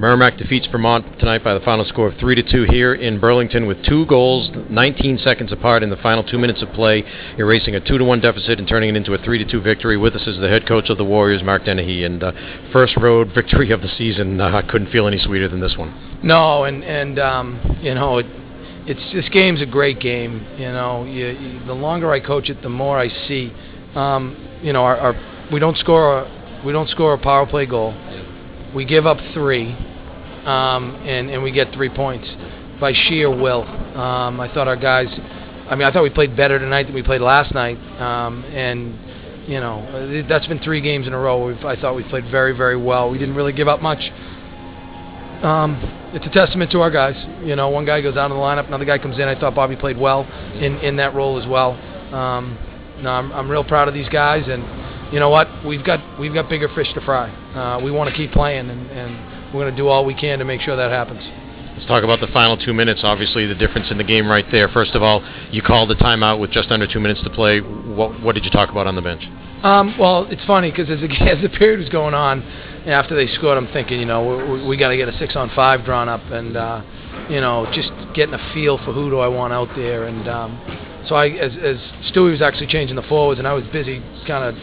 Merrimack defeats Vermont tonight by the final score of 3 to 2 here in Burlington with two goals 19 seconds apart in the final 2 minutes of play, erasing a 2 to 1 deficit and turning it into a 3 to 2 victory. With us is the head coach of the Warriors, Mark Dennehy, and uh, first road victory of the season. Uh, I couldn't feel any sweeter than this one. No, and and um, you know, it, it's this game's a great game. You know, you, you, the longer I coach it, the more I see. Um, you know, our, our we don't score a we don't score a power play goal. We give up three um, and and we get three points by sheer will. Um, I thought our guys, I mean, I thought we played better tonight than we played last night, um, and you know that's been three games in a row. I thought we played very very well. We didn't really give up much. Um, it's a testament to our guys. You know, one guy goes out of the lineup, another guy comes in. I thought Bobby played well in, in that role as well. Um, no, I'm, I'm real proud of these guys, and you know what? We've got we've got bigger fish to fry. Uh, we want to keep playing, and, and we're going to do all we can to make sure that happens. Let's talk about the final two minutes. Obviously, the difference in the game right there. First of all, you called the timeout with just under two minutes to play. What, what did you talk about on the bench? Um, well, it's funny because as, as, the period was going on, after they scored, I'm thinking, you know, we, we got to get a six on five drawn up, and uh, you know, just getting a feel for who do I want out there. And um, so I, as, as Stewie was actually changing the forwards, and I was busy kind of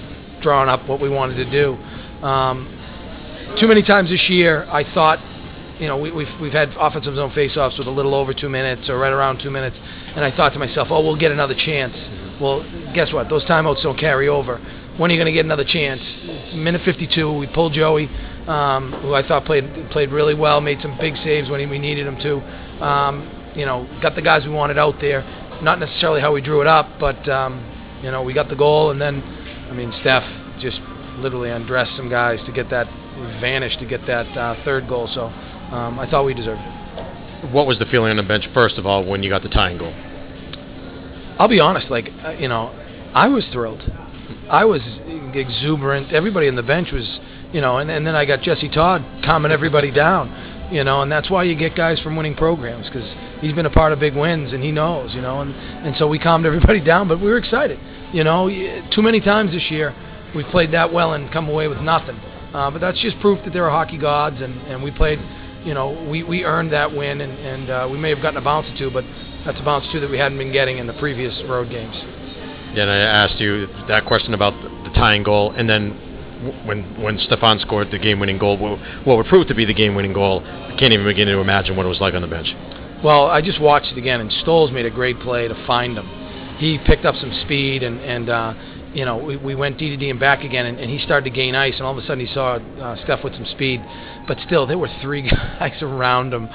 drawing up what we wanted to do. Um, too many times this year, I thought, you know, we, we've we've had offensive zone faceoffs with a little over two minutes or right around two minutes, and I thought to myself, oh, we'll get another chance. Well, guess what? Those timeouts don't carry over. When are you going to get another chance? Minute 52, we pulled Joey, um, who I thought played played really well, made some big saves when we needed him to. Um, you know, got the guys we wanted out there. Not necessarily how we drew it up, but um, you know, we got the goal, and then, I mean, Steph just literally undressed some guys to get that vanish to get that uh, third goal. So um, I thought we deserved it. What was the feeling on the bench, first of all, when you got the tying goal? I'll be honest, like, uh, you know, I was thrilled. I was exuberant. Everybody on the bench was, you know, and, and then I got Jesse Todd calming everybody down, you know, and that's why you get guys from winning programs because he's been a part of big wins and he knows, you know, and, and so we calmed everybody down, but we were excited. You know, too many times this year we've played that well and come away with nothing. Uh, but that's just proof that there are hockey gods, and, and we played, you know, we, we earned that win, and, and uh, we may have gotten a bounce or two, but that's a bounce or two that we hadn't been getting in the previous road games. Yeah, and I asked you that question about the tying goal, and then when when Stefan scored the game-winning goal, what, what would prove to be the game-winning goal, I can't even begin to imagine what it was like on the bench. Well, I just watched it again, and Stoles made a great play to find him. He picked up some speed, and and uh, you know, we, we went D to D and back again, and, and he started to gain ice, and all of a sudden he saw uh, Steph with some speed, but still there were three guys around him.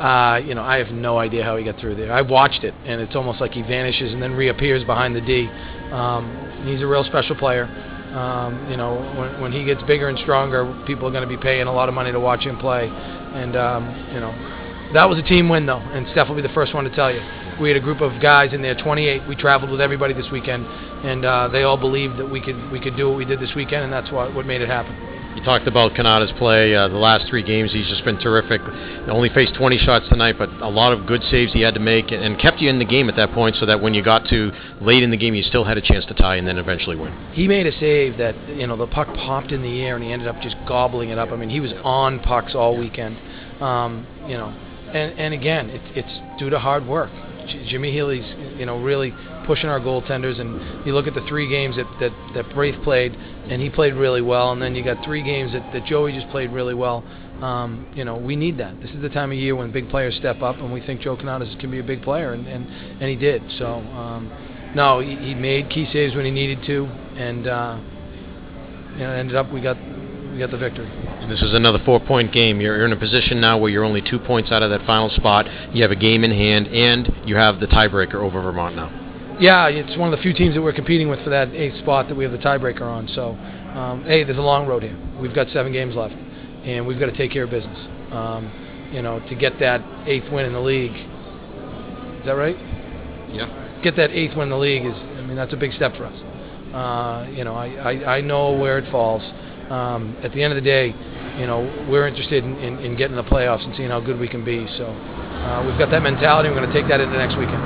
Uh, you know, I have no idea how he got through there. I watched it, and it's almost like he vanishes and then reappears behind the D. Um, he's a real special player. Um, you know, when, when he gets bigger and stronger, people are going to be paying a lot of money to watch him play, and um, you know, that was a team win though, and Steph will be the first one to tell you. We had a group of guys in there, 28. We traveled with everybody this weekend, and uh, they all believed that we could we could do what we did this weekend, and that's what what made it happen. You talked about Cannata's play uh, the last three games. He's just been terrific. Only faced 20 shots tonight, but a lot of good saves he had to make, and, and kept you in the game at that point, so that when you got to late in the game, you still had a chance to tie and then eventually win. He made a save that you know the puck popped in the air, and he ended up just gobbling it up. I mean, he was on pucks all weekend. Um, you know, and and again, it's it's due to hard work. Jimmy Healy's you know really pushing our goaltenders, and you look at the three games that that that Braith played, and he played really well, and then you got three games that that Joey just played really well. Um, you know, we need that. This is the time of year when big players step up, and we think Joe Cannata can be a big player, and and, and he did. So, um, no, he, he made key saves when he needed to, and uh, you know, ended up we got we got the victory. And this is another four-point game. You're, you're in a position now where you're only two points out of that final spot. You have a game in hand, and you have the tiebreaker over Vermont now. Yeah, it's one of the few teams that we're competing with for that eighth spot that we have the tiebreaker on. So, um, hey, there's a long road here. We've got seven games left, and we've got to take care of business. Um, you know, to get that eighth win in the league. Is that right? Yeah. Get that eighth win in the league is, I mean, that's a big step for us. Uh, you know, I, I, I know where it falls. Um, at the end of the day, you know, we're interested in, in, in, getting the playoffs and seeing how good we can be. So uh, we've got that mentality. We're going to take that into next weekend.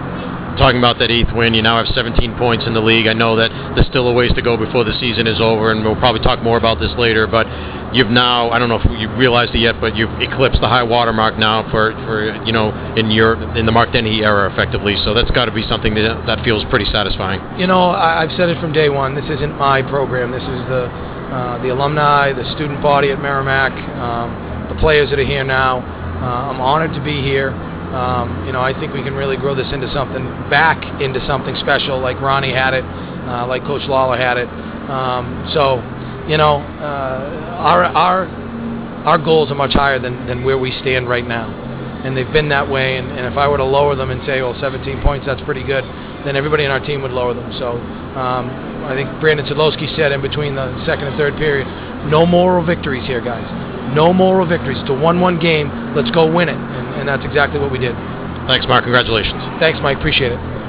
talking about that eighth win. You now have 17 points in the league. I know that there's still a ways to go before the season is over, and we'll probably talk more about this later. But you've now, I don't know if you realized it yet, but you've eclipsed the high water mark now for, for you know in your in the Mark Dennehy era, effectively. So that's got to be something that that feels pretty satisfying. You know, I, I've said it from day one. This isn't my program. This is the uh, the alumni, the student body at Merrimack, um, the players that are here now. Uh, I'm honored to be here. Um, you know, I think we can really grow this into something, back into something special, like Ronnie had it, uh, like Coach Lawler had it. Um, so, you know, uh, our our our goals are much higher than, than where we stand right now, and they've been that way. And, and if I were to lower them and say, well, 17 points, that's pretty good, then everybody in our team would lower them. So, um, I think Brandon Sadlowski said in between the second and third period, no moral victories here, guys. No moral victories. It's a 1-1 game. Let's go win it. And, and that's exactly what we did. Thanks, Mark. Congratulations. Thanks, Mike. Appreciate it.